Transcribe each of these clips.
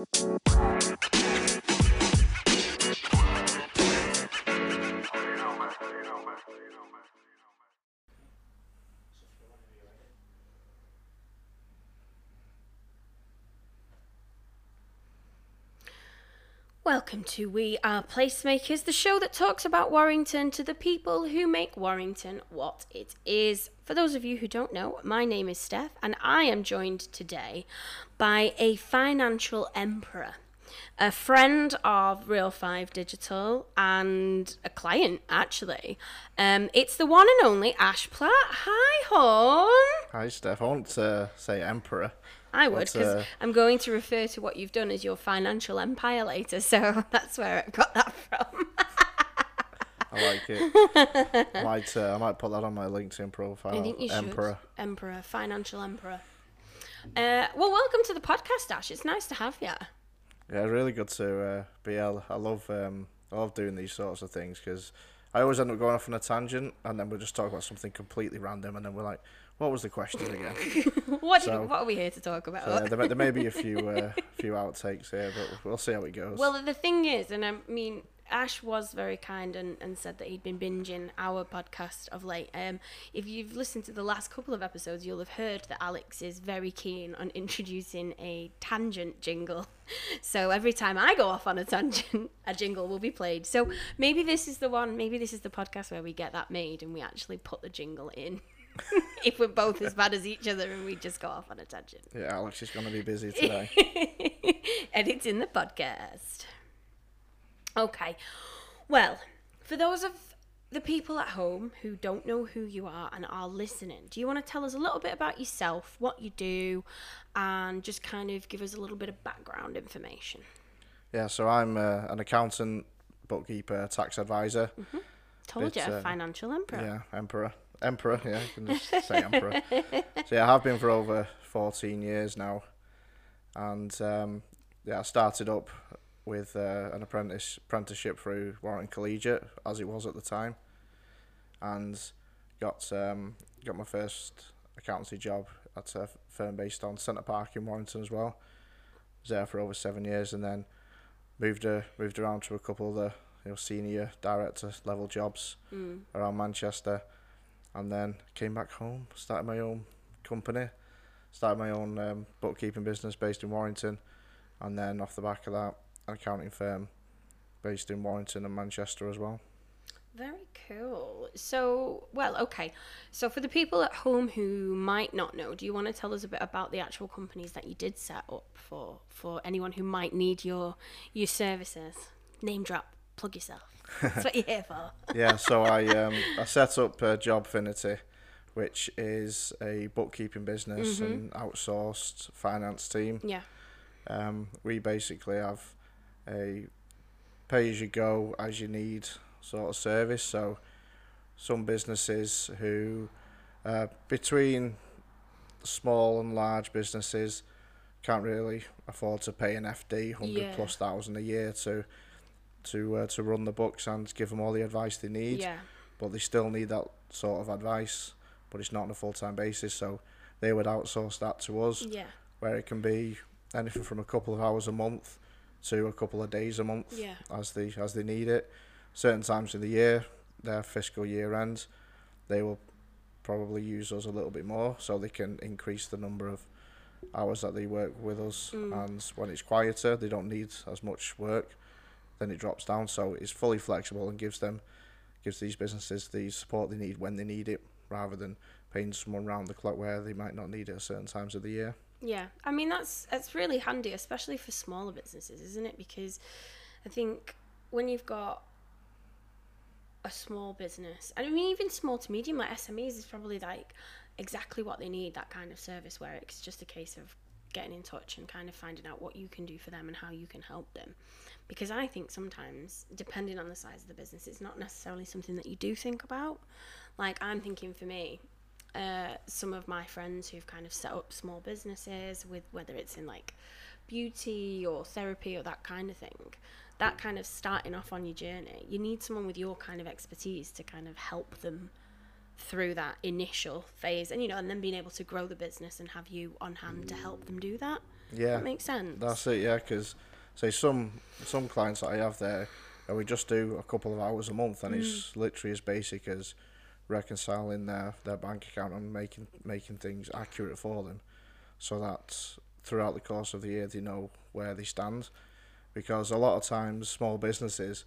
Música Welcome to We Are Placemakers, the show that talks about Warrington to the people who make Warrington what it is. For those of you who don't know, my name is Steph, and I am joined today by a financial emperor, a friend of Real 5 Digital, and a client, actually. Um, it's the one and only Ash Platt. Hi, Horn. Hi, Steph. I won't uh, say emperor. I would, because uh, I'm going to refer to what you've done as your financial empire later, so that's where I got that from. I like it. I might, uh, I might put that on my LinkedIn profile. I think you emperor. should. Emperor, financial emperor. Uh, well, welcome to the podcast, Ash. It's nice to have you. Yeah, really good to uh, be. here. I love, um, I love doing these sorts of things because I always end up going off on a tangent, and then we'll just talk about something completely random, and then we're like, "What was the question again?" What, So- what are we here to talk about? So, uh, there, may- there may be a few, uh, few outtakes here, but we'll see how it goes. Well, the thing is, and I mean, Ash was very kind and, and said that he'd been binging our podcast of late. Um, if you've listened to the last couple of episodes, you'll have heard that Alex is very keen on introducing a tangent jingle. So every time I go off on a tangent, a jingle will be played. So maybe this is the one, maybe this is the podcast where we get that made and we actually put the jingle in. if we're both as bad as each other and we just go off on a tangent. yeah, Alex is going to be busy today. and it's in the podcast. Okay. Well, for those of the people at home who don't know who you are and are listening, do you want to tell us a little bit about yourself, what you do, and just kind of give us a little bit of background information? yeah, so I'm uh, an accountant, bookkeeper, tax advisor. Told It's, you, uh, financial emperor. Yeah, emperor. Emperor, yeah, you can just say emperor. So yeah, I have been for over 14 years now. And um, yeah, I started up with uh, an apprentice apprenticeship through Warren Collegiate, as it was at the time. And got um, got my first accountancy job at a firm based on Centre Park in Warrington as well. I Was there for over seven years and then moved uh, moved around to a couple of the you know, senior director level jobs Mm. around Manchester, and then came back home, started my own company, started my own um, bookkeeping business based in Warrington, and then off the back of that, an accounting firm based in Warrington and Manchester as well. Very cool. So, well, okay. So, for the people at home who might not know, do you want to tell us a bit about the actual companies that you did set up for for anyone who might need your your services? Name drop, plug yourself. That's what you're here for. yeah, so I um, I set up uh, Jobfinity, which is a bookkeeping business and outsourced finance team. Yeah. Um, we basically have a pay as you go, as you need sort of service. So, some businesses who, uh, between small and large businesses, can't really afford to pay an FD, hundred Yeah. plus thousand a year to to uh, to run the books and give them all the advice they need Yeah. but they still need that sort of advice, but it's not on a full time basis. So they would outsource that to us, Yeah. where it can be anything from a couple of hours a month to a couple of days a month Yeah. as they as they need it. Certain times of the year, their fiscal year ends, they will probably use us a little bit more, so they can increase the number of hours that they work with us. Mm. And when it's quieter, they don't need as much work. Then it drops down, so it's fully flexible and gives them gives these businesses the support they need when they need it, rather than paying someone round the clock where they might not need it at certain times of the year. Yeah, I mean that's that's really handy, especially for smaller businesses, isn't it? Because I think when you've got a small business, and I mean even small to medium, like SMEs, is probably like exactly what they need. That kind of service where it's just a case of getting in touch and kind of finding out what you can do for them and how you can help them. Because I think sometimes, depending on the size of the business, it's not necessarily something that you do think about. Like I'm thinking for me, uh, some of my friends who've kind of set up small businesses with whether it's in like beauty or therapy or that kind of thing that kind of starting off on your journey you need someone with your kind of expertise to kind of help them through that initial phase and you know and then being able to grow the business and have you on hand to help them do that Yeah, That makes sense. that's it. Yeah, because say some some clients that I have there, uh, we just do a couple of hours a month, and Mm. it's literally as basic as reconciling their, their bank account and making making things accurate for them, so that throughout the course of the year they know where they stand. Because a lot of times small businesses,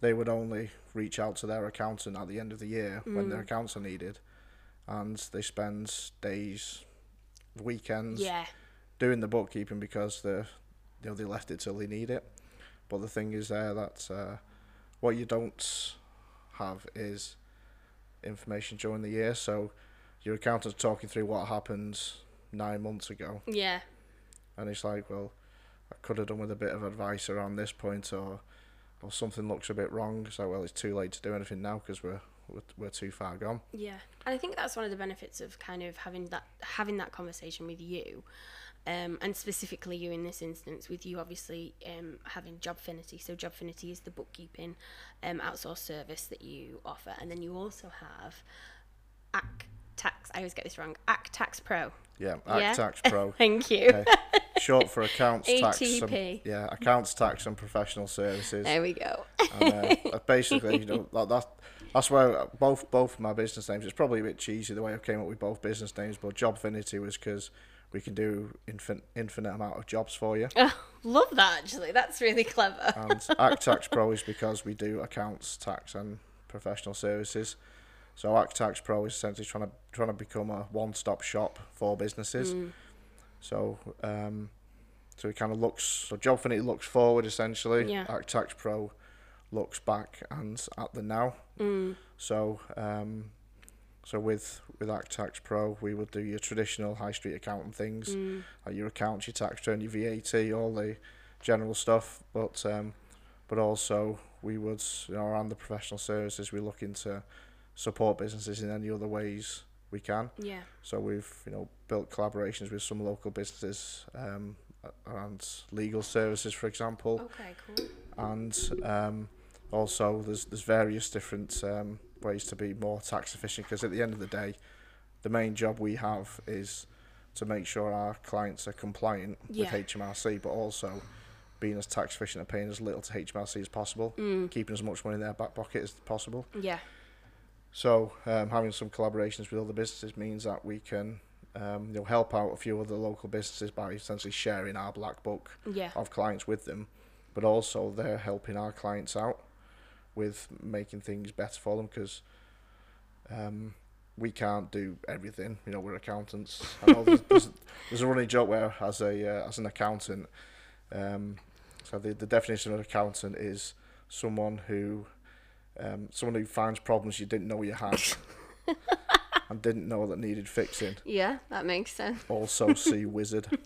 they would only reach out to their accountant at the end of the year when their Mm. accounts are needed, and they spend days, weekends yeah. doing the bookkeeping because they you know they left it till they need it. But the thing is there that uh, what you don't have is information during the year. So your accountant's talking through what happened nine months ago, Yeah. and it's like, well, I could have done with a bit of advice around this point, or or something looks a bit wrong. So well, it's too late to do anything now because we're, we're we're too far gone. Yeah, and I think that's one of the benefits of kind of having that having that conversation with you, um, and specifically you in this instance with you obviously um, having Jobfinity. So Jobfinity is the bookkeeping um, outsourced service that you offer, and then you also have AC Tax. I always get this wrong. AC Tax Pro. Yeah, Yeah? AccTaxPro. Thank you. Okay. Short for accounts tax. and- yeah, accounts tax and professional services. There we go. and, uh, basically, you know, that, that that's where both both my business names. It's probably a bit cheesy the way I came up with both business names, but Jobfinity was because we can do infin- infinite amount of jobs for you, Oh, love that actually. That's really clever. and Act Tax Pro is because we do accounts, tax, and professional services. So AccTaxPro is essentially trying to trying to become a one stop shop for businesses. Mm. So um, so it kind of looks so Jobfinity looks forward essentially. Yeah. AccTaxPro looks back and at the now. Mm. So, um, so with with AccTaxPro, we would do your traditional high street accounting things, Mm. like your accounts, your tax return, your VAT, all the general stuff. But um, but also we would, you know, around the professional services, we're looking to support businesses in any other ways we can. Yeah. So we've you know built collaborations with some local businesses um, a- around legal services, for example Okay. Cool. and um, also there's there's various different um, ways to be more tax efficient because at the end of the day, the main job we have is to make sure our clients are compliant Yeah. with HMRC, but also being as tax efficient and paying as little to HMRC as possible, Mm. keeping as much money in their back pocket as possible. Yeah. So um, having some collaborations with other businesses means that we can um, you'll help out a few other local businesses by essentially sharing our black book Yeah. of clients with them, but also they're helping our clients out with making things better for them because um, we can't do everything. You know, we're accountants. I know there's, there's, there's a running joke where, as a uh, as an accountant, um, so the the definition of an accountant is someone who um, someone who finds problems you didn't know you had. And didn't know that needed fixing. Yeah, that makes sense. Also, see wizard.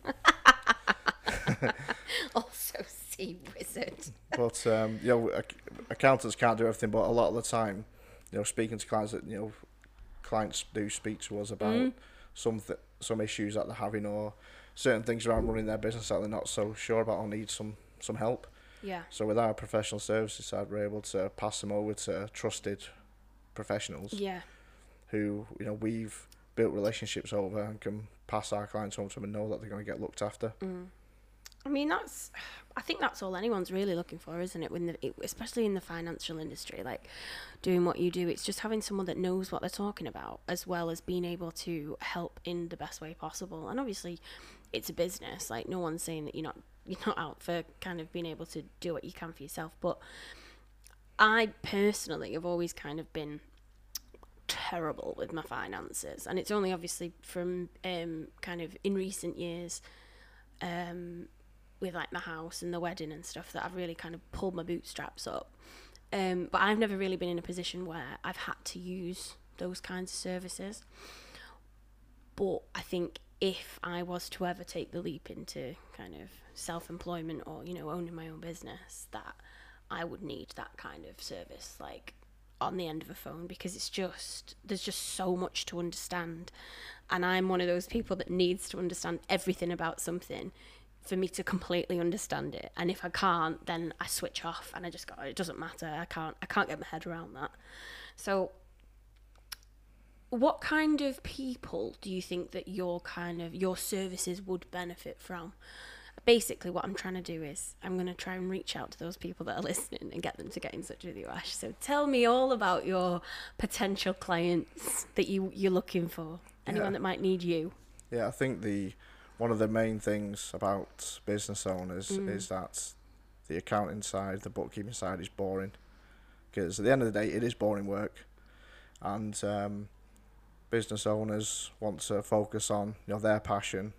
Also, sea wizard. but um, you know, accountants can't do everything. But a lot of the time, you know, speaking to clients that you know, clients do speak to us about Mm. some th- some issues that they're having or certain things around running their business that they're not so sure about or need some some help. Yeah. So with our professional services side, we're able to pass them over to trusted professionals Yeah. Who you know we've built relationships over and can pass our clients on to them and know that they're going to get looked after. Mm. I mean, that's. I think that's all anyone's really looking for, isn't it? When the, it, especially in the financial industry, like doing what you do, it's just having someone that knows what they're talking about, as well as being able to help in the best way possible. And obviously, it's a business. Like no one's saying that you're not you're not out for kind of being able to do what you can for yourself. But I personally have always kind of been terrible with my finances, and it's only obviously from um, kind of in recent years. Um, with like my house and the wedding and stuff that I've really kind of pulled my bootstraps up. Um, but I've never really been in a position where I've had to use those kinds of services. But I think if I was to ever take the leap into kind of self employment or, you know, owning my own business, that I would need that kind of service like on the end of a phone because it's just there's just so much to understand. And I'm one of those people that needs to understand everything about something for me to completely understand it. And if I can't then I switch off and I just go it doesn't matter. I can't I can't get my head around that. So what kind of people do you think that your kind of your services would benefit from? Basically, what I'm trying to do is I'm going to try and reach out to those people that are listening and get them to get in touch with you, Ash. So tell me all about your potential clients that you you're looking for. Anyone Yeah. that might need you. Yeah, I think the one of the main things about business owners Mm. is that the accounting side, the bookkeeping side, is boring. Because at the end of the day, it is boring work, and um, business owners want to focus on you know their passion,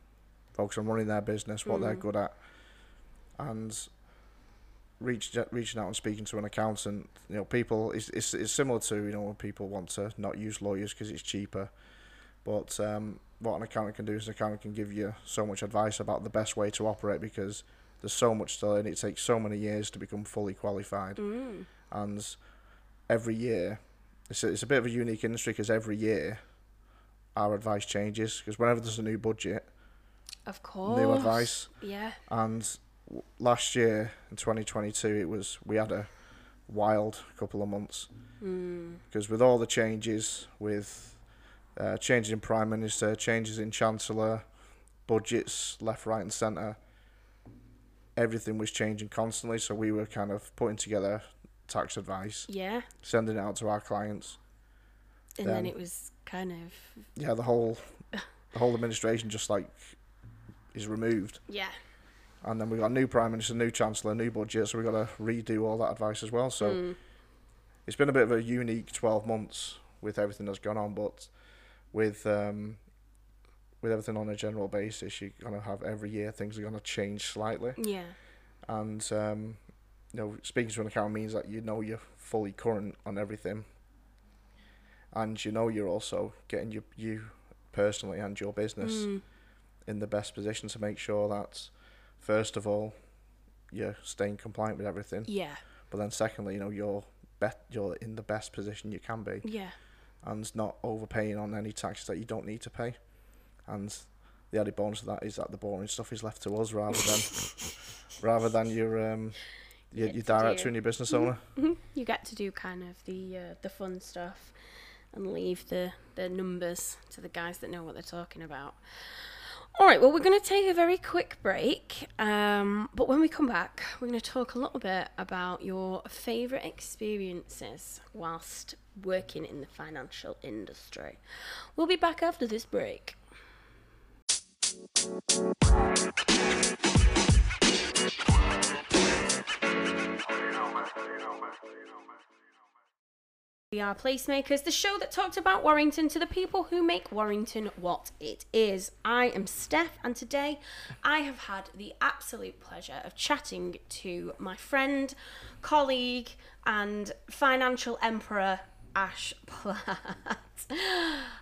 focus on running their business, what they're Mm. good at, and reach, reaching out and speaking to an accountant. You know, people it's, it's, it's similar to you know when people want to not use lawyers because it's cheaper, but um, what an accountant can do is an accountant can give you so much advice about the best way to operate because there's so much to learn. It takes so many years to become fully qualified, Mm. and every year, it's a, it's a bit of a unique industry because every year, our advice changes because whenever there's a new budget, Of course. new advice, Yeah. and w- last year in 2022, it was we had a wild couple of months Mm. because with all the changes, with uh, changes in prime minister, changes in chancellor, budgets left, right, and centre, everything was changing constantly. So we were kind of putting together tax advice, Yeah. sending it out to our clients. And then Then- it was kind of Yeah, the whole the whole administration just like is removed, yeah. and then we've got a new prime minister, new chancellor, new budget. So we've got to redo all that advice as well. So. Mm. it's been a bit of a unique 12 months with everything that's gone on but with um with everything on a general basis you're going to have every year things are going to change slightly Yeah. and um you know speaking to an account means that you know you're fully current on everything and you know you're also getting you you personally and your business Mm. In the best position to make sure that first of all you're staying compliant with everything Yeah. but then secondly you know you're bet you're in the best position you can be Yeah. and not overpaying on any taxes that you don't need to pay. And the added bonus of that is that the boring stuff is left to us rather than rather than your um your, your to do. director and your business owner. Mhm. You get to do kind of the uh, the fun stuff and leave the the numbers to the guys that know what they're talking about. All right, well, we're going to take a very quick break. Um, but when we come back, we're going to talk a little bit about your favourite experiences whilst working in the financial industry. We'll be back after this break. We are Placemakers, the show that talked about Warrington to the people who make Warrington what it is. I am Steph, and today I have had the absolute pleasure of chatting to my friend, colleague, and financial emperor, Ash Platt.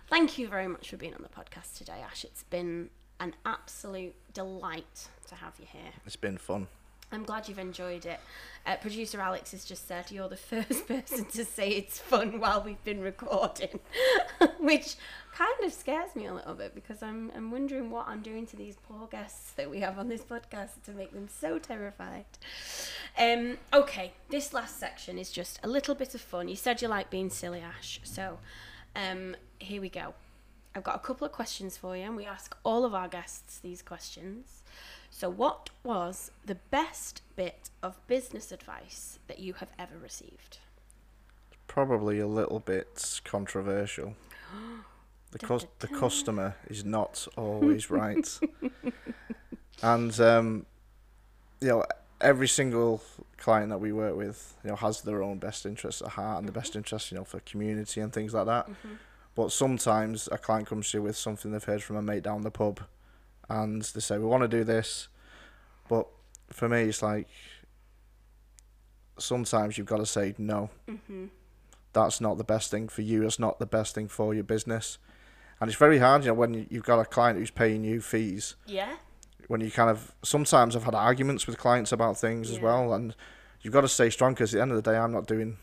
Thank you very much for being on the podcast today, Ash. It's been an absolute delight to have you here. It's been fun. I'm glad you've enjoyed it. Uh, Producer Alex has just said you're the first person to say it's fun while we've been recording, which kind of scares me a little bit because I'm I'm wondering what I'm doing to these poor guests that we have on this podcast to make them so terrified. Um, okay, this last section is just a little bit of fun. You said you like being silly, Ash, so um, here we go. I've got a couple of questions for you, and we ask all of our guests these questions. So, what was the best bit of business advice that you have ever received? Probably a little bit controversial. The cus- the customer is not always right. and um, you know, every single client that we work with, you know, has their own best interests at heart and the best interests, you know, for community and things like that. But sometimes a client comes to you with something they've heard from a mate down the pub, and they say, "We want to do this," but for me, it's like sometimes you've got to say no. Mm-hmm. That's not the best thing for you. It's not the best thing for your business, and it's very hard, you know, when you- you've got a client who's paying you fees. Yeah. When you kind of sometimes I've had arguments with clients about things as well, and you've got to stay strong because at the end of the day, I'm not doing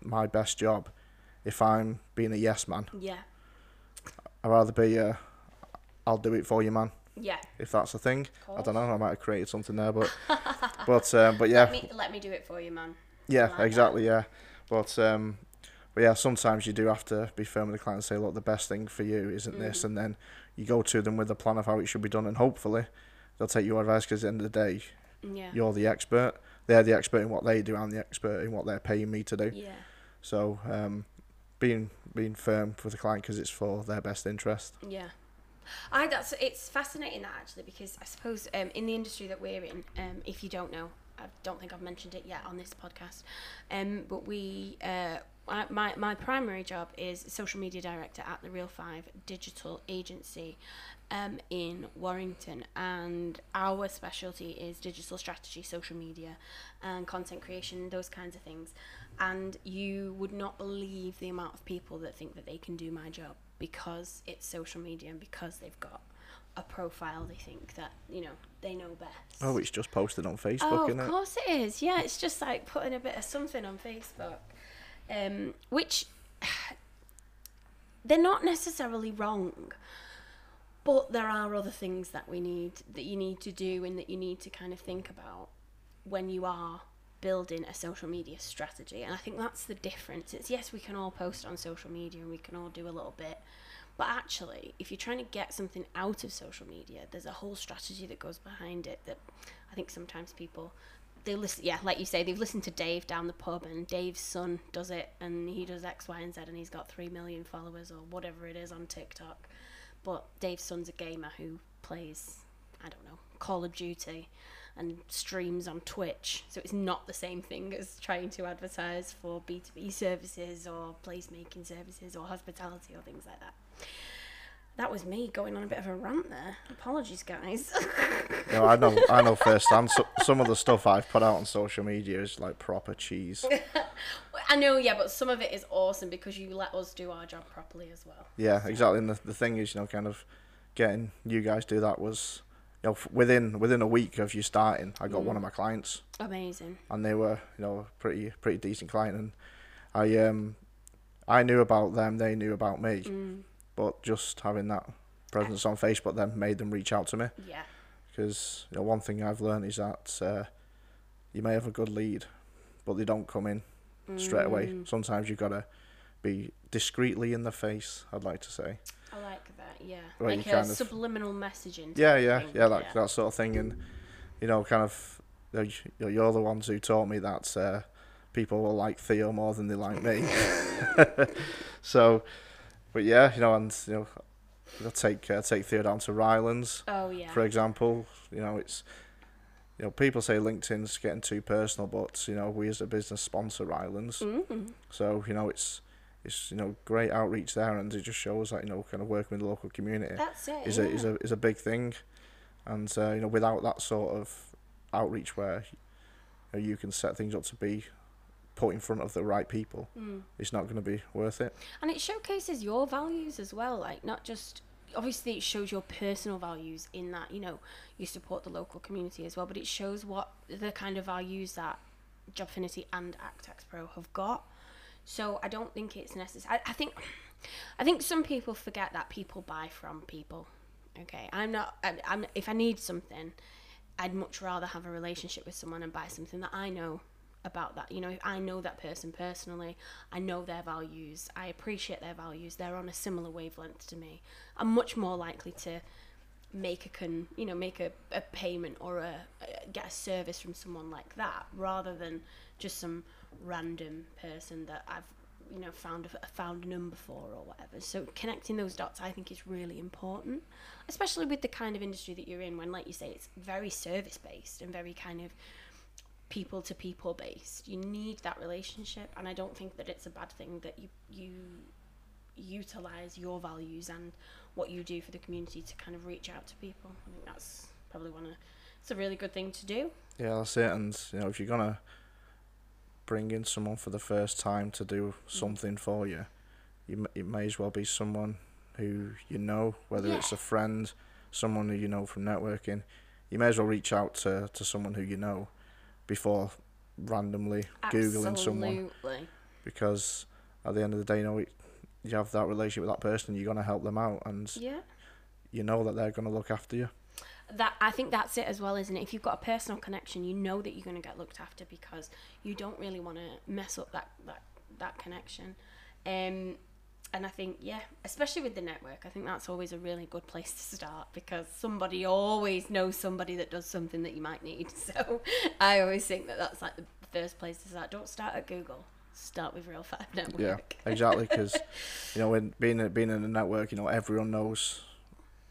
my best job if I'm being a yes man. Yeah. I'd rather be a I'll do it for you man. Yeah. If that's the thing, I don't know. I might have created something there, but but um, but yeah, Let me let me do it for you, man. yeah, like that. exactly, yeah. But um, but yeah, sometimes you do have to be firm with the client and say, look, the best thing for you isn't this, Mm. and then you go to them with a plan of how it should be done, and hopefully they'll take your advice because at the end of the day, Yeah. you're the expert. They're the expert in what they do. I'm the expert in what they're paying me to do. Yeah. So um, being being firm with the client because it's for their best interest. Yeah. I that's it's fascinating that actually because I suppose um, in the industry that we're in, um, if you don't know, I don't think I've mentioned it yet on this podcast, um, but we uh, I, my my primary job is social media director at the Real Five digital agency um, in Warrington, and our specialty is digital strategy, social media, and content creation, those kinds of things. And you would not believe the amount of people that think that they can do my job because it's social media and because they've got a profile they think that you know they know best. Oh, it's just posted on Facebook, Oh, isn't of course it is. Yeah, it's just like putting a bit of something on Facebook, um, which they're not necessarily wrong, but there are other things that we need that you need to do and that you need to kind of think about when you are building a social media strategy. And I think that's the difference. It's yes, we can all post on social media and we can all do a little bit. But actually, if you're trying to get something out of social media, there's a whole strategy that goes behind it that I think sometimes people they listen yeah, like you say, they've listened to Dave down the pub and Dave's son does it and he does X, Y, and Z and he's got three million followers or whatever it is on TikTok. But Dave's son's a gamer who plays, I don't know, Call of Duty and streams on Twitch. So it's not the same thing as trying to advertise for B2B services or placemaking services or hospitality or things like that. That was me going on a bit of a rant there. Apologies, guys. Know, I know, I know firsthand. So, some of the stuff I've put out on social media is like proper cheese. I know, yeah, but some of it is awesome because you let us do our job properly as well. Yeah, exactly. And the, the thing is, you know, kind of getting you guys do that was, you know, within within a week of you starting, I got one of my clients, Amazing. and they were, you know, pretty pretty decent client, and I um, I knew about them, they knew about me, Mm, but just having that presence on Facebook then made them reach out to me yeah. because you know one thing I've learned is that uh, you may have a good lead, but they don't come in straight away. Mm, Sometimes you've got to be discreetly in the face. I'd like to say. I like that, yeah. You like a kind of- subliminal messaging. Yeah, yeah, thing, yeah, that that sort of thing, and you know, kind of, you're you're the ones who taught me that uh, people will like Theo more than they like me. so, but yeah, you know, and you know, I take uh, take Theo down to Rylands, Oh, yeah. for example. You know, it's you know, people say LinkedIn's getting too personal, but you know, we as a business sponsor Rylands, Mm, so you know, it's it's you know great outreach there, and it just shows that you know, kind of working with the local community that's it. is yeah. a is a is a big thing, and uh, you know without that sort of outreach where you, know, you can set things up to be put in front of the right people, Mm. it's not going to be worth it. And it showcases your values as well, like not just obviously it shows your personal values in that, you know, you support the local community as well, but it shows what the kind of values that Jobfinity and AccTaxPro have got. So I don't think it's necessary. I, I think I think some people forget that people buy from people. Okay, I'm not. I'm, I'm. If I need something, I'd much rather have a relationship with someone and buy something that I know about that. You know, I know that person personally, I know their values, I appreciate their values, they're on a similar wavelength to me. I'm much more likely to make a con, you know, make a, a payment or a, a get a service from someone like that rather than just some random person that I've you know found a, found a number for or whatever. So connecting those dots, I think, is really important, especially with the kind of industry that you're in. When, like you say, it's very service based and very kind of people to people based. You need that relationship, and I don't think that it's a bad thing that you you utilize your values and what you do for the community to kind of reach out to people. I think that's probably one of it's a really good thing to do. Yeah, that's it. And you know if you're gonna bring in someone for the first time to do mm. something for you, you it may as well be someone who you know, whether it's a friend, someone who you know from networking. You may as well reach out to, to someone who you know before randomly googling someone Absolutely. because at the end of the day, you know, it, you have that relationship with that person, you're gonna help them out, and Yeah. you know that they're gonna look after you. That I think that's it as well, isn't it? If you've got a personal connection, you know that you're going to get looked after because you don't really want to mess up that that that connection. Um, and I think, yeah, especially with the network, I think that's always a really good place to start because somebody always knows somebody that does something that you might need. So I always think that that's like the first place to start. Don't start at Google. Start with Real Five Network. Yeah, exactly. Because you know, when being a, being in a network, you know, everyone knows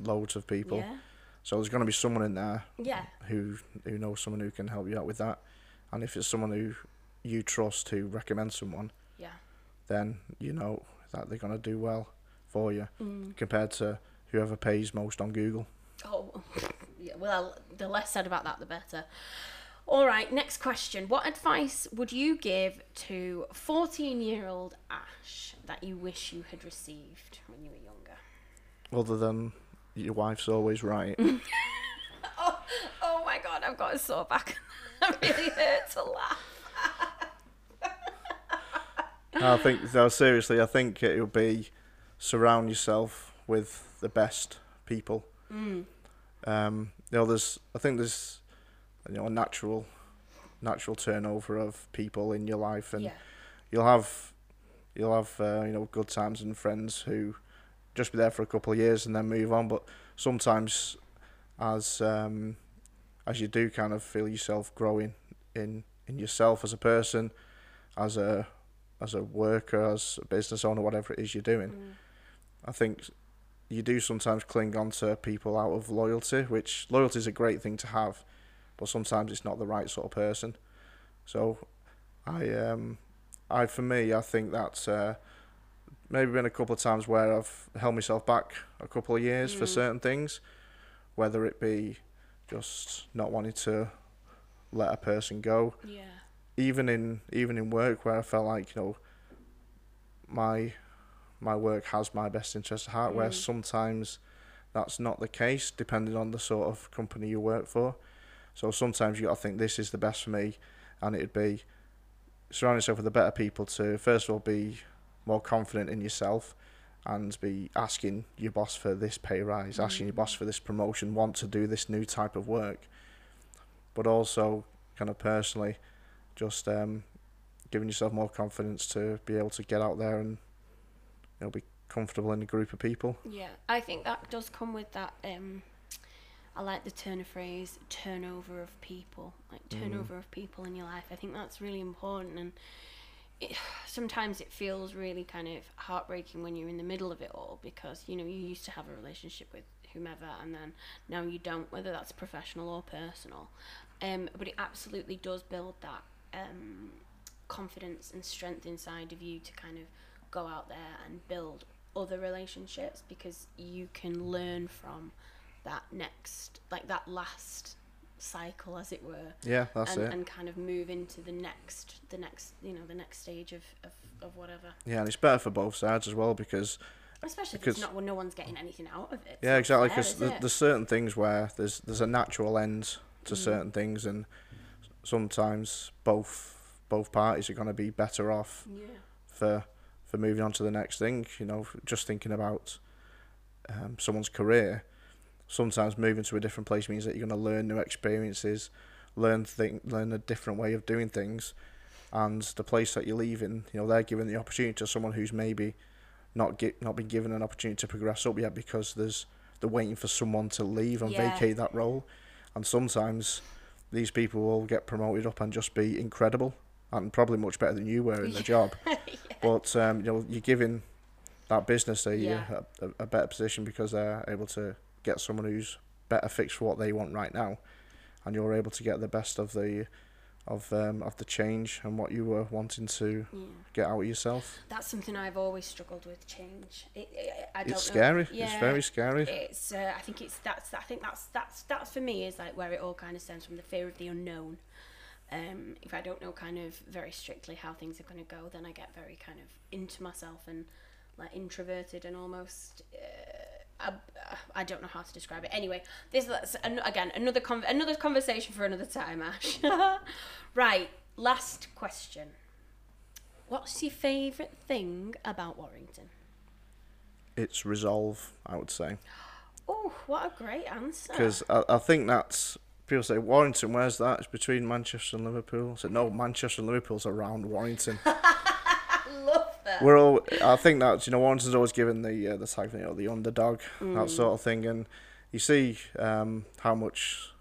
loads of people. Yeah. So there's going to be someone in there Yeah. who who knows someone who can help you out with that. And if it's someone who you trust who recommends someone, Yeah. then you know that they're going to do well for you Mm. compared to whoever pays most on Google. Oh, yeah. Well, the less said about that, the better. All right. Next question. What advice would you give to fourteen-year-old Ash that you wish you had received when you were younger? Other than your wife's always right. Oh, oh my God! I've got a sore back. that really hurts to laugh. I think no, seriously, I think it would be surround yourself with the best people. Mm. Um, you know, there's I think there's you know a natural natural turnover of people in your life, and Yeah. you'll have you'll have uh, you know good times and friends who just be there for a couple of years and then move on. But sometimes, as um, as you do kind of feel yourself growing in in yourself as a person, as a as a worker, as a business owner, whatever it is you're doing, Mm. I think you do sometimes cling on to people out of loyalty, which loyalty is a great thing to have, but sometimes it's not the right sort of person. So, I um, I for me, I think that's uh, maybe been a couple of times where I've held myself back a couple of years for Mm. certain things, whether it be just not wanting to let a person go, Yeah. even in even in work where I felt like you know my my work has my best interest at heart where Mm. sometimes that's not the case depending on the sort of company you work for so sometimes you got to think this is the best for me and it'd be surround yourself with the better people to first of all be more confident in yourself and be asking your boss for this pay rise asking your Mm. boss for this promotion want to do this new type of work but also kind of personally just um, giving yourself more confidence to be able to get out there and you know be comfortable in a group of people. Yeah, I think that does come with that. Um, I like the turn of phrase turnover of people, like Mm. turnover of people in your life. I think that's really important, and sometimes it feels really kind of heartbreaking when you're in the middle of it all because you know you used to have a relationship with whomever, and then now you don't, whether that's professional or personal. Um, but it absolutely does build that um, confidence and strength inside of you to kind of go out there and build other relationships because you can learn from that next like that last cycle as it were Yeah, that's and, it. and kind of move into the next the next you know the next stage of, of, of whatever Yeah, and it's better for both sides as well because especially if Because- it's not when no one's getting anything out of it yeah, exactly. Because is th- it? there's certain things where there's there's a natural end to Mm. certain things, and sometimes both both parties are going to be better off yeah for for moving on to the next thing. You know, just thinking about um, someone's career. Sometimes moving to a different place means that you're going to learn new experiences, learn think, learn a different way of doing things, and the place that you're leaving, you know, they're giving the opportunity to someone who's maybe not get not been given an opportunity to progress up yet because there's they're waiting for someone to leave and Yeah. vacate that role, and sometimes these people will get promoted up and just be incredible and probably much better than you were in the job. But um, you know, you're giving that business a, Yeah. a, a better position because they're able to get someone who's better fixed for what they want right now, and you're able to get the best of the of um, of the change and what you were wanting to yeah get out of yourself. that's something I've always struggled with change it, it, I don't It's know. scary. It's very scary. it's uh, I think it's that's I think that's that's that's for me is like where it all kind of stems from the fear of the unknown. Um, if I don't know kind of very strictly how things are going to go, then I get very kind of into myself and like introverted and almost. Uh, I, I don't know how to describe it. Anyway, this is an, again another con- another conversation for another time, Ash. right, last question. What's your favourite thing about Warrington? It's resolve, I would say, Oh, what a great answer! because I, I think that's people say Warrington. Where's that? It's between Manchester and Liverpool. I said no, Manchester and Liverpool's around Warrington. We're all. I think that you know Warrington's always given the uh, the tag, you know, the underdog, that sort of thing, and you see um, how much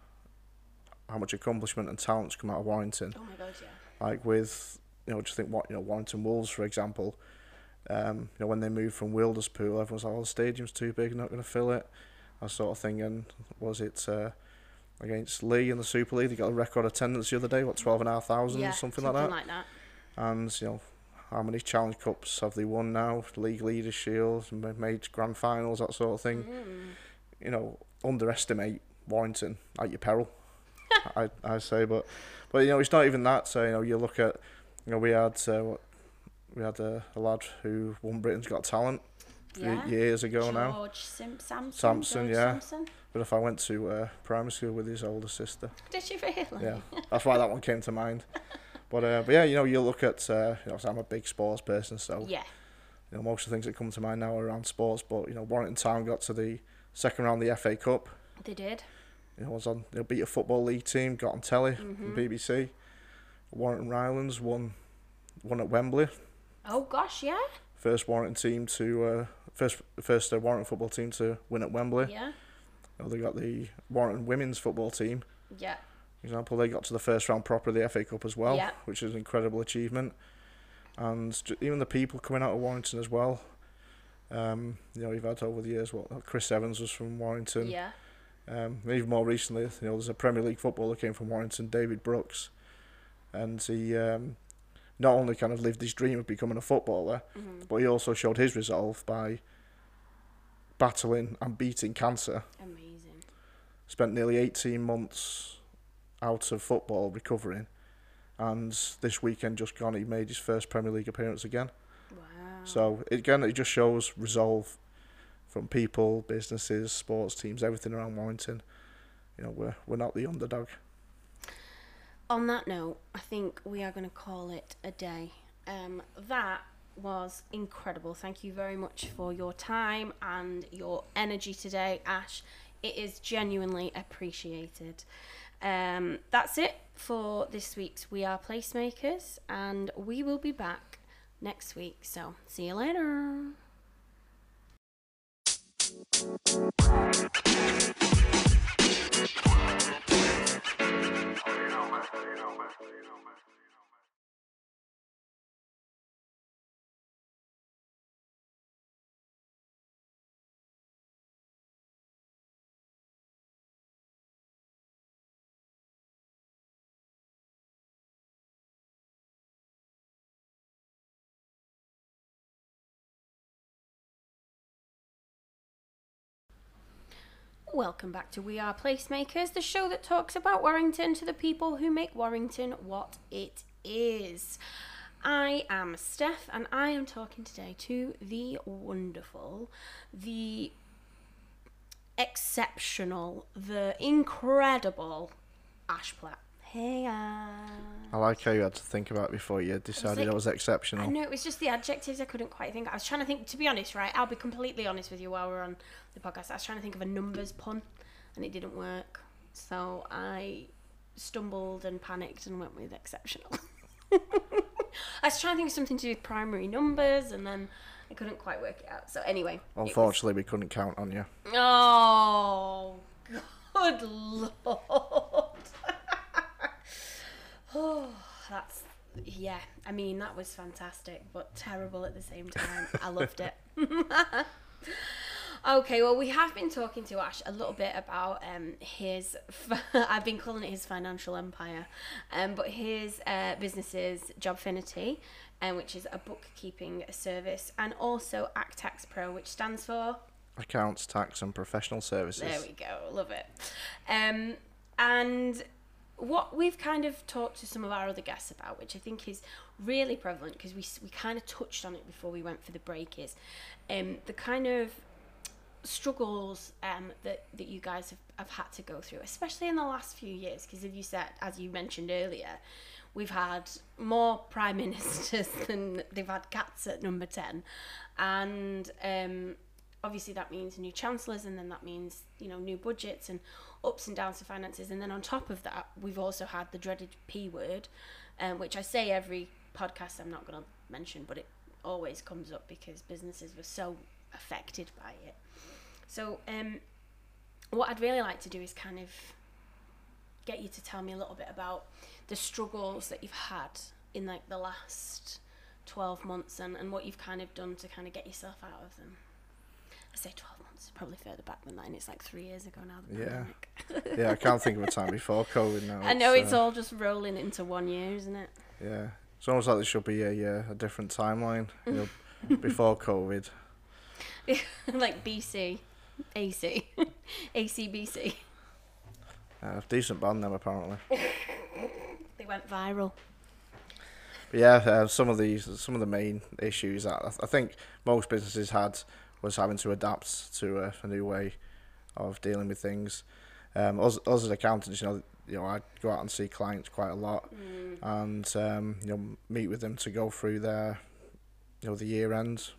how much accomplishment and talents come out of Warrington. Oh my god, yeah. Like with you know, just think what you know Warrington Wolves for example. Um, you know when they moved from Wilderspool, everyone's like, "Oh, the stadium's too big, not going to fill it," that sort of thing. And was it uh, against Leigh in the Super League? They got a record attendance the other day, what twelve and a half thousand, yeah, something, like that. And you know, how many Challenge Cups have they won now? League Leaders Shield, ma- made Grand Finals, that sort of thing. You know, underestimate Warrington at your peril. I I say, but but you know, it's not even that. So you know, you look at you know, we had uh, what we had a, a lad who won Britain's Got Talent Yeah. years ago George now. Sim- Sampson. Sampson, George yeah. Sampson. But if I went to uh, primary school with his older sister, Did you really? yeah, that's why that one came to mind. But uh, but yeah, you know, you look at uh, you know, I'm a big sports person, so Yeah. you know, most of the things that come to mind now are around sports. But you know, Warrington Town got to the second round of the FA Cup. They did. You know, was on know, beat a football league team, got on telly, Mm-hmm. BBC. Warrington Rylands won won at Wembley. Oh gosh, yeah. First Warrington team to uh, first first uh, Warrington football team to win at Wembley. Yeah. You know, they got the Warrington women's football team. Yeah. For example, they got to the first round proper of the FA Cup as well, Yeah. which is an incredible achievement. And even the people coming out of Warrington as well. Um, you know, you've had over the years what Chris Evans was from Warrington. Yeah. Um, even more recently, you know, there's a Premier League footballer came from Warrington, David Brooks, and he um, not only kind of lived his dream of becoming a footballer, Mm-hmm. but he also showed his resolve by battling and beating cancer. Amazing. Spent nearly 18 months out of football recovering, and this weekend just gone, he made his first Premier League appearance again. Wow. So again, it just shows resolve from people, businesses, sports teams, everything around Warrington. You know, we're we're not the underdog. On that note, I think we are going to call it a day. Um, that was incredible. Thank you very much for your time and your energy today, Ash. It is genuinely appreciated. Um, that's it for this week's We Are Placemakers, and we will be back next week. So, see you later. Welcome back to We Are Placemakers, the show that talks about Warrington to the people who make Warrington what it is. I am Steph, and I am talking today to the wonderful, the exceptional, the incredible Ash Platt. Hey, Ash. I like how you had to think about it before you decided like- it was I exceptional. know it was just the adjectives I couldn't quite think. I was trying to think. To be honest, right? I'll be completely honest with you while we're on the podcast. I was trying to think of a numbers pun, and it didn't work. So I stumbled and panicked and went with exceptional. I was trying to think of something to do with primary numbers, and then I couldn't quite work it out. So anyway, it was- Unfortunately, we couldn't count on you. Oh, good lord. Oh, that's yeah. I mean, that was fantastic, but terrible at the same time. I loved it. okay, well, we have been talking to Ash a little bit about um his. I've been calling it his financial empire, um, but his uh, businesses, Jobfinity, um, which is a bookkeeping service, and also AccTaxPro, which stands for. Accounts, tax, and professional services. There we go. Love it. Um, and what we've kind of talked to some of our other guests about, which I think is really prevalent because we, we kind of touched on it before we went for the break, is um, the kind of struggles um, that, that you guys have, have had to go through, especially in the last few years. Because as you said, as you mentioned earlier, we've had more prime ministers than they've had cats at number 10. And um, obviously that means new chancellors and then that means you know new budgets and ups and downs to finances and then on top of that we've also had the dreaded p word um, which i say every podcast i'm not going to mention but it always comes up because businesses were so affected by it. So, um, what I'd really like to do is kind of get you to tell me a little bit about the struggles that you've had in like the last 12 months and, and what you've kind of done to kind of get yourself out of them. I say 12 months, probably further back than that, and it's like three years ago now. The Yeah. pandemic. yeah, I can't think of a time before COVID now. I know it's uh, all just rolling into one year, isn't it? Yeah, it's almost like there should be a uh, a different timeline. You know, before COVID. like BC, AC, AC/DC. Uh, decent band them apparently. They went viral. But yeah, uh, some of these, some of the main issues that I I think most businesses had was having to adapt to a, a new way of dealing with things. Um, us, us as accountants, you know, you know, I go out and see clients quite a lot, and um, you know, meet with them to go through their, you know, the year end,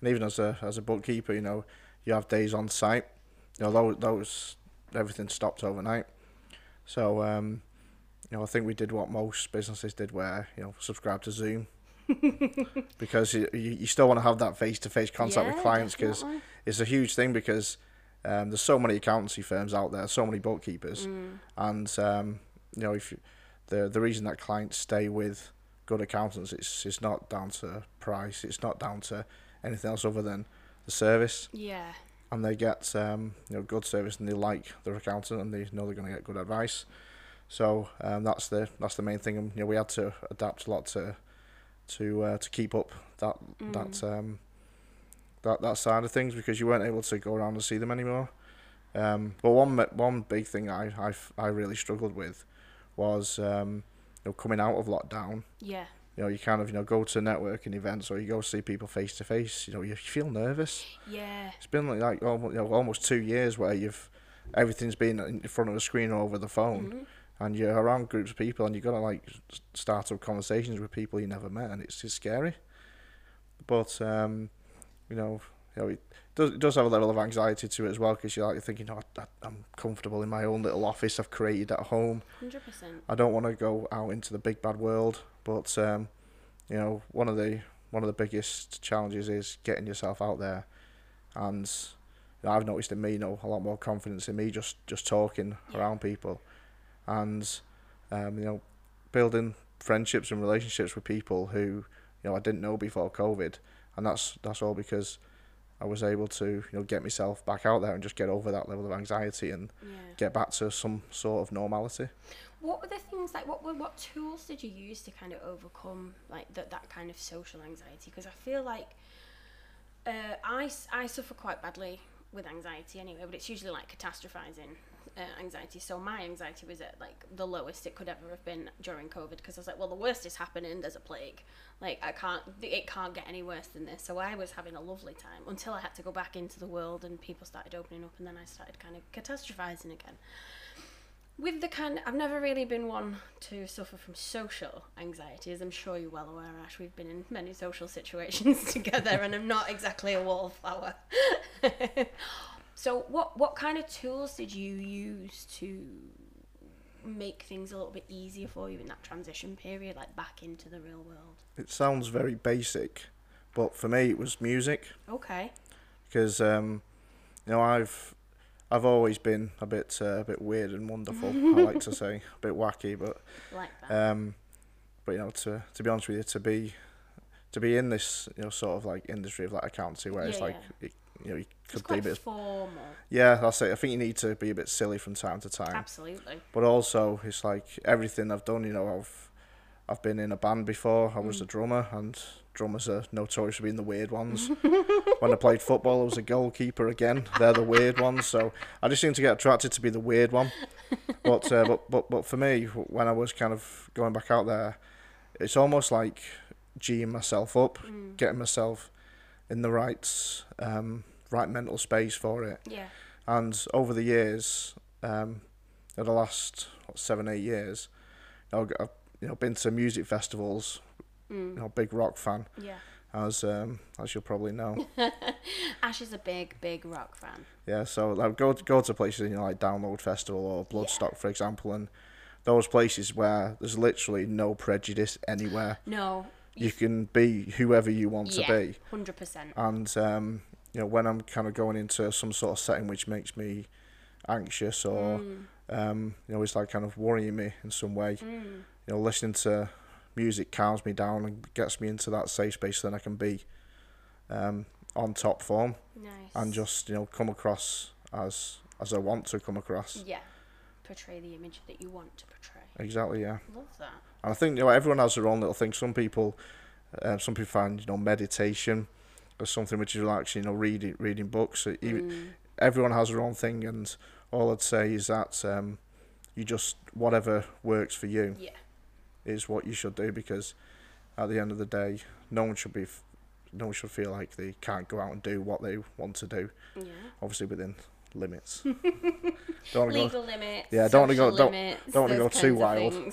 and even as a as a bookkeeper, you know, you have days on site. You know, those, those everything stopped overnight. So, um, you know, I think we did what most businesses did, where you know, subscribe to Zoom, because you you still want to have that face to face contact with clients because it's a huge thing because um, there's so many accountancy firms out there, so many bookkeepers, Mm. and um, you know if you, the the reason that clients stay with good accountants, it's it's not down to price, it's not down to anything else other than the service, Yeah. and they get um, you know good service and they like their accountant and they know they're going to get good advice. So um, that's the that's the main thing. And you know we had to adapt a lot to to uh, to keep up that that um, that that side of things because you weren't able to go around and see them anymore. Um, but one one big thing I I, I really struggled with was um, you know coming out of lockdown. Yeah. You know you kind of you know go to networking events or you go see people face to face. You know you feel nervous. Yeah. It's been like, like almost, you know, almost two years where you've everything's been in front of a screen or over the phone, Mhm. And you're around groups of people, and you've got to like start up conversations with people you never met, and it's just scary. But um, you know, you know, it does it does have a level of anxiety to it as well because you're like thinking, oh, I, I'm comfortable in my own little office I've created at home. 100%. I don't want to go out into the big bad world, but um, you know, one of the one of the biggest challenges is getting yourself out there, and you know, I've noticed in me, you know, a lot more confidence in me just just talking Yeah. around people, and um, you know, building friendships and relationships with people who you know I didn't know before COVID, and that's that's all because I was able to you know get myself back out there and just get over that level of anxiety and Yeah. get back to some sort of normality. What were the things like? What were what tools did you use to kind of overcome like that that kind of social anxiety? Because I feel like uh, I I suffer quite badly with anxiety anyway, but it's usually like catastrophizing uh, anxiety. So my anxiety was at like the lowest it could ever have been during COVID because I was like, well, the worst is happening. There's a plague. Like I can't, it can't get any worse than this. So I was having a lovely time until I had to go back into the world and people started opening up, and then I started kind of catastrophizing again with the kind I've never really been one to suffer from social anxiety, as I'm sure you're well aware, Ash. We've been in many social situations together, and I'm not exactly a wallflower. so, what what kind of tools did you use to make things a little bit easier for you in that transition period, like back into the real world? It sounds very basic, but for me it was music Okay. because um, you know I've I've always been a bit uh, a bit weird and wonderful. I like to say a bit wacky, but Like that. um, but you know to to be honest with you, to be to be in this you know sort of like industry of like accountancy where it's Yeah, like it, you know you it's could be a bit formal. yeah that's it. I think you need to be a bit silly from time to time. Absolutely. but also it's like everything I've done. You know, I've I've been in a band before. I was a drummer, and drummers are notorious for being the weird ones. when I played football, I was a goalkeeper again. They're the weird ones. So I just seem to get attracted to be the weird one. But uh, but but but for me, when I was kind of going back out there, it's almost like geeing myself up, getting myself in the right um, right mental space for it. Yeah. And over the years, um, in the last what, seven, eight years, know, I've you know been to music festivals. Mm. You know, big rock fan, Yeah. as um, as you'll probably know. Ash is a big, big rock fan. yeah, so like go go to places you know like Download Festival or Bloodstock, for example, and those places where there's literally no prejudice anywhere. No, you can be whoever you want yeah, to be. hundred percent. And um, you know, when I'm kind of going into some sort of setting which makes me anxious or Mm. um, you know, it's like kind of worrying me in some way. Mm. You know, listening to music calms me down and gets me into that safe space. So Then I can be um, on top form Nice. and just you know come across as as I want to come across. yeah, portray the image that you want to portray. Exactly, yeah. Love that. And I think you know everyone has their own little thing. Some people, um, some people find you know meditation or something which is relaxing. You know, reading reading books. Mm. Everyone has their own thing, and all I'd say is that um, you just whatever works for you Yeah. is what you should do because at the end of the day, no one should be, f- no one should feel like they can't go out and do what they want to do. Yeah. Obviously within limits. don't want to go, Legal limits. Yeah, don't wanna go- social don't- limits, don't wanna go too wild.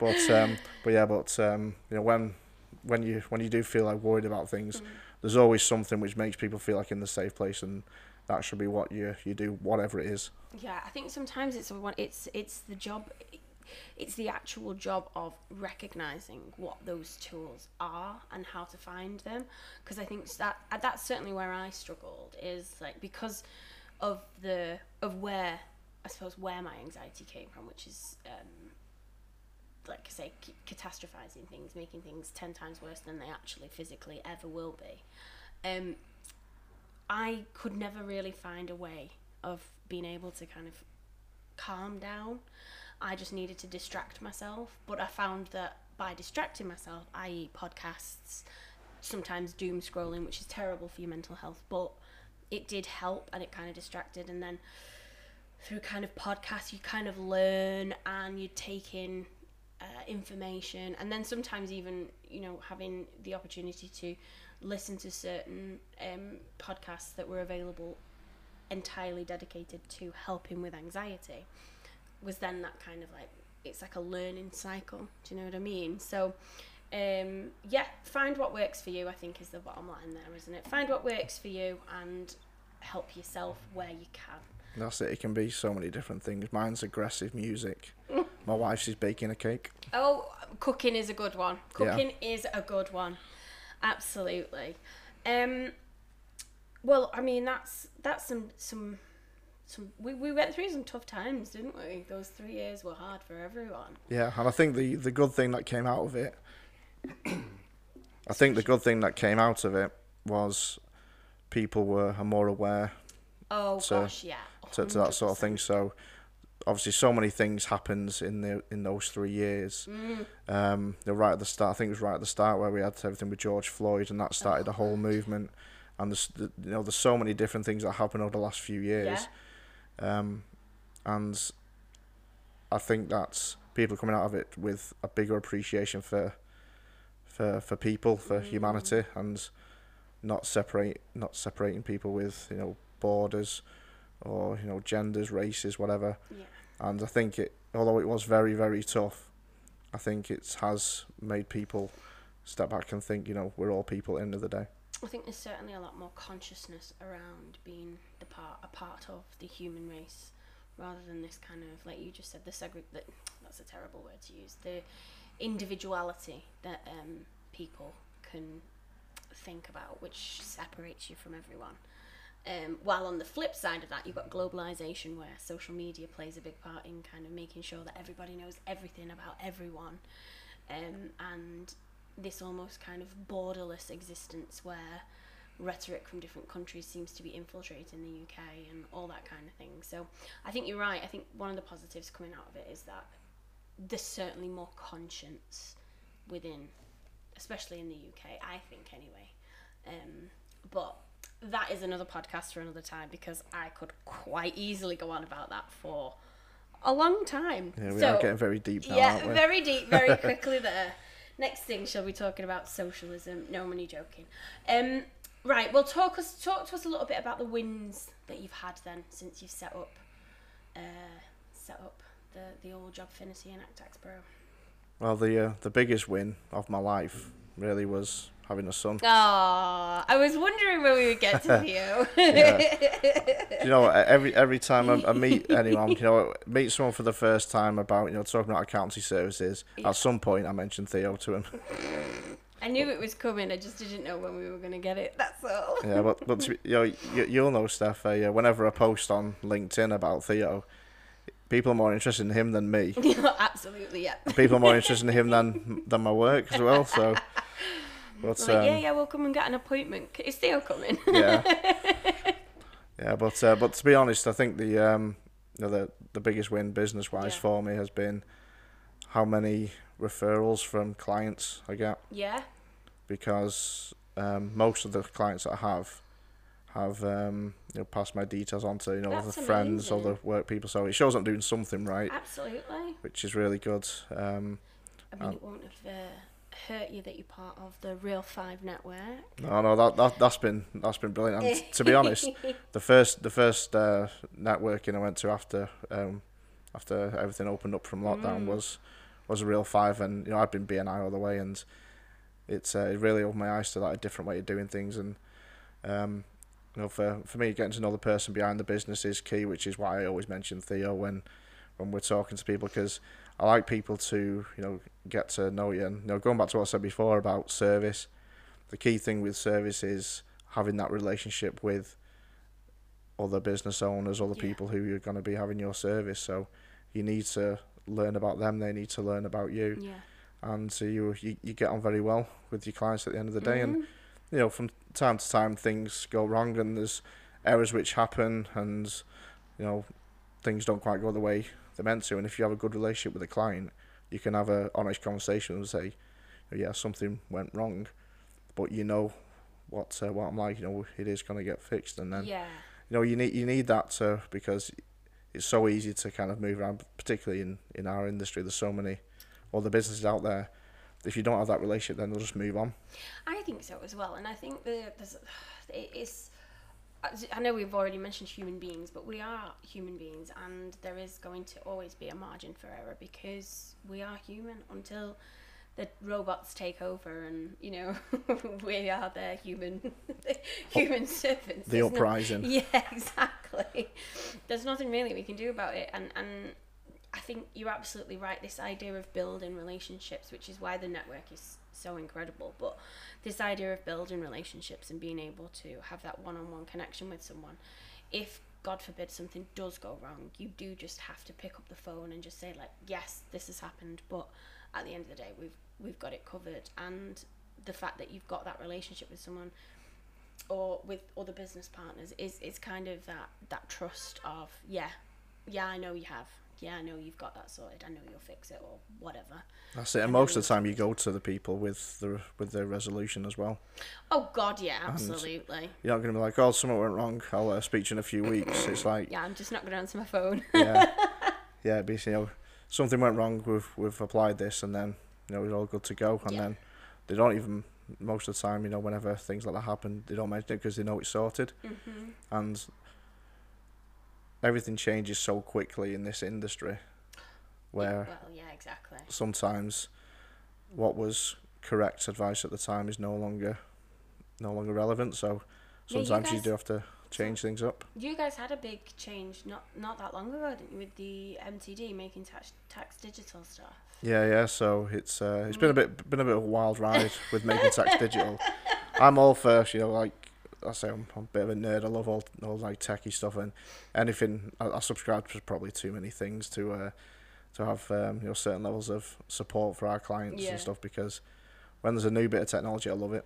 but um, but yeah, but um, you know when when you when you do feel like worried about things, Mm. there's always something which makes people feel like in the safe place, and that should be what you you do, whatever it is. Yeah, I think sometimes it's one. It's it's the job. It's the actual job of recognizing what those tools are and how to find them. Because I think that uh, that's certainly where I struggled. Is like because of the of where I suppose where my anxiety came from, which is um, like I say, c- catastrophizing things, making things ten times worse than they actually physically ever will be. Um, I could never really find a way of being able to kind of calm down. I just needed to distract myself, but I found that by distracting myself, i.e., podcasts, sometimes doom scrolling, which is terrible for your mental health, but it did help and it kind of distracted. And then through kind of podcasts, you kind of learn and you take in uh, information, and then sometimes even you know having the opportunity to listen to certain um, podcasts that were available entirely dedicated to helping with anxiety was then that kind of like it's like a learning cycle do you know what i mean so um yeah find what works for you i think is the bottom line there isn't it find what works for you and help yourself where you can That's it. It can be so many different things. Mine's aggressive music. My wife's is baking a cake. Oh, cooking is a good one. Yeah. Cooking is a good one. Absolutely. Um well, I mean that's that's some some some we, we went through some tough times, didn't we? Those 3 years were hard for everyone. Yeah, and I think the the good thing that came out of it, I think the good thing that came out of it was people were are more aware Oh So, gosh, yeah. to, to that sort of thing. So obviously, so many things happens in the in those three years. Mm. Um, they're right at the start. I think it was right at the start where we had everything with George Floyd, and that started Oh, a whole movement. And there's the, you know there's so many different things that happened over the last few years. yeah. Um, and I think that's people coming out of it with a bigger appreciation for for for people, for Mm. humanity, and not separate not separating people with you know borders or you know genders, races, whatever. Yeah. And I think it, although it was very very tough, I think it has made people step back and think, you know, we're all people at the end of the day. I think there's certainly a lot more consciousness around being the part a part of the human race, rather than this kind of like you just said the segre that that's a terrible word to use the individuality that um, people can think about, which separates you from everyone. Um, while on the flip side of that, you've got globalization, where social media plays a big part in kind of making sure that everybody knows everything about everyone, um, and this almost kind of borderless existence where rhetoric from different countries seems to be infiltrating the UK and all that kind of thing. So I think you're right. I think one of the positives coming out of it is that there's certainly more conscience within, especially in the UK. I think anyway. Um, but that is another podcast for another time because I could quite easily go on about that for a long time. Yeah, we so, are getting very deep now, yeah, very deep, very quickly there. Next thing, shall we talking about socialism? No, I'm joking. Um, right, well, talk us talk to us a little bit about the wins that you've had then since you've set up, uh, set up the the old JobFinity and AccTaxPro. Well, the uh, the biggest win of my life really was having a son. Ah, I was wondering when we would get to you. you know, every every time I, I meet anyone, you know, meet someone for the first time about, you know, talking about accountancy services, Yeah. at some point I mentioned Theo to him. I knew it was coming. I just didn't know when we were going to get it. That's all. yeah, but but to you know, you, you'll know, Steph. Uh, yeah, whenever I post on LinkedIn about Theo, people are more interested in him than me. Absolutely, yeah. people are more interested in him than than my work as well. So, but Like, um, yeah, yeah, we'll come and get an appointment. Is Theo coming? yeah, yeah. But uh, but to be honest, I think the um, you know, the the biggest win business wise Yeah. for me has been how many referrals from clients I get yeah, because um, most of the clients that I have have um, you know passed my details on to you know That's other friends, amazing. other work people. So it shows I'm doing something right, absolutely. which is really good. Um, I mean, Um, it won't have uh, hurt you that you're part of the Real Five network. no, no, that that that's been that's been brilliant. And to be honest, the first the first uh, networking I went to after um, after everything opened up from lockdown Mm. was was a real five, and you know I've been BNI all the way, and it's uh, it really opened my eyes to that a different way of doing things, and um, you know for for me getting to know the person behind the business is key, which is why I always mention Theo when when we're talking to people because I like people to you know get to know you, and you know going back to what I said before about service, the key thing with service is having that relationship with other business owners, other Yeah. people who you're going to be having your service. So you need to learn about them. They need to learn about you, Yeah. and so you you, you get on very well with your clients at the end of the day. And Mhm. you know, from time to time, things go wrong, and there's errors which happen, and you know, things don't quite go the way they're meant to. And if you have a good relationship with a client, you can have a honest conversation and say, "Yeah, something went wrong," but you know what uh, what I'm like. You know, it is going to get fixed, and then yeah. you know you need you need that to because it's so easy to kind of move around, particularly in in our industry. There's so many other businesses out there. If you don't have that relationship, then they'll just move on. I think so as well, and I think the there's it is. I know we've already mentioned human beings, but we are human beings, and there is going to always be a margin for error because we are human until the robots take over, and you know we are their human human servants. The uprising. yeah, exactly. There's nothing really we can do about it, and and I think you're absolutely right. This idea of building relationships, which is why the network is so incredible, but this idea of building relationships and being able to have that one-on-one connection with someone, if God forbid something does go wrong, you do just have to pick up the phone and just say like, yes, this has happened, but at the end of the day, we've we've got it covered, and the fact that you've got that relationship with someone or with other business partners is is kind of that that trust of yeah yeah I know you have yeah I know you've got that sorted I know you'll fix it or whatever That's it. And And most of the time, you go to the people with the with the resolution as well. oh god yeah absolutely You're not going to be like, "Oh, something went wrong. I'll uh, speak to you in a few weeks." It's like, yeah I'm just not going to answer my phone yeah, yeah. Basically, you know, something went wrong. We've we've applied this, and then you know we're all good to go. And Yeah. then they don't even most of the time, you know, whenever things like that happen, they don't mention it because they know it's sorted. hmm And everything changes so quickly in this industry, where well yeah exactly sometimes what was correct advice at the time is no longer no longer relevant. So Yeah, you sometimes you, do have to change things up. you guys had a big change not not that long ago didn't you with the MTD making tax tax digital stuff Yeah, yeah. So it's uh, it's been a bit been a bit of a wild ride with making tax digital. I'm all for you know like I say I'm, I'm a bit of a nerd. I love all all like techie stuff and anything. I, I subscribe to probably too many things to uh, to have um, you know certain levels of support for our clients Yeah. and stuff because when there's a new bit of technology, I love it.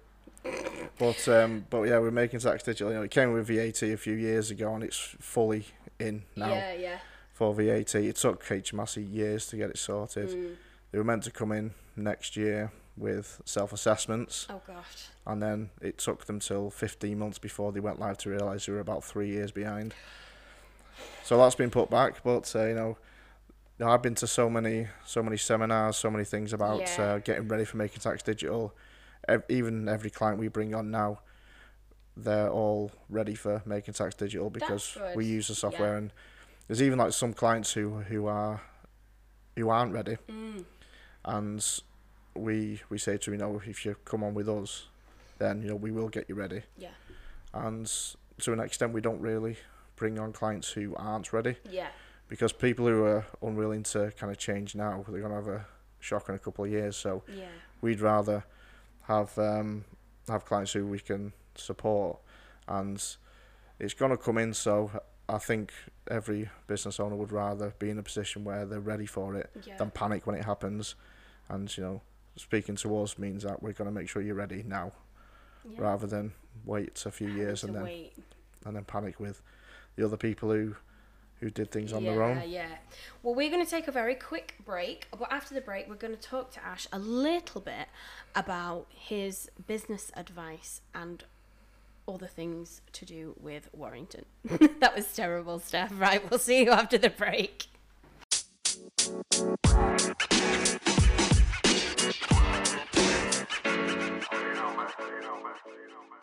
But um, but yeah, we're making tax digital. You know, it came with VAT a few years ago and it's fully in now yeah yeah for VAT. It took HMRC years to get it sorted. Mm. They were meant to come in next year with self assessments, oh gosh and then it took them till 15 months before they went live to realise they were about three years behind. So that's been put back, but uh, you know, I've been to so many, so many seminars, so many things about Yeah. uh, getting ready for making tax digital. Ev- even every client we bring on now, they're all ready for making tax digital because we use the software, Yeah. and there's even like some clients who who are who aren't ready mm. and we we say to you know, if you come on with us, then you know we will get you ready. Yeah. And to an extent, we don't really bring on clients who aren't ready yeah because people who are unwilling to kind of change now, they're gonna have a shock in a couple of years. So yeah we'd rather have um, have clients who we can support, and it's gonna come in. So I think every business owner would rather be in a position where they're ready for it Yeah. than panic when it happens. And you know, speaking to us means that we're gonna make sure you're ready now, Yeah. rather than wait a few Having years and then wait. and then panic with the other people who who did things on yeah, their own. Yeah, yeah. Well, we're going to take a very quick break, but after the break, we're going to talk to Ash a little bit about his business advice and other things to do with Warrington. that was terrible stuff. Right, we'll see you after the break. you know my you know my you know my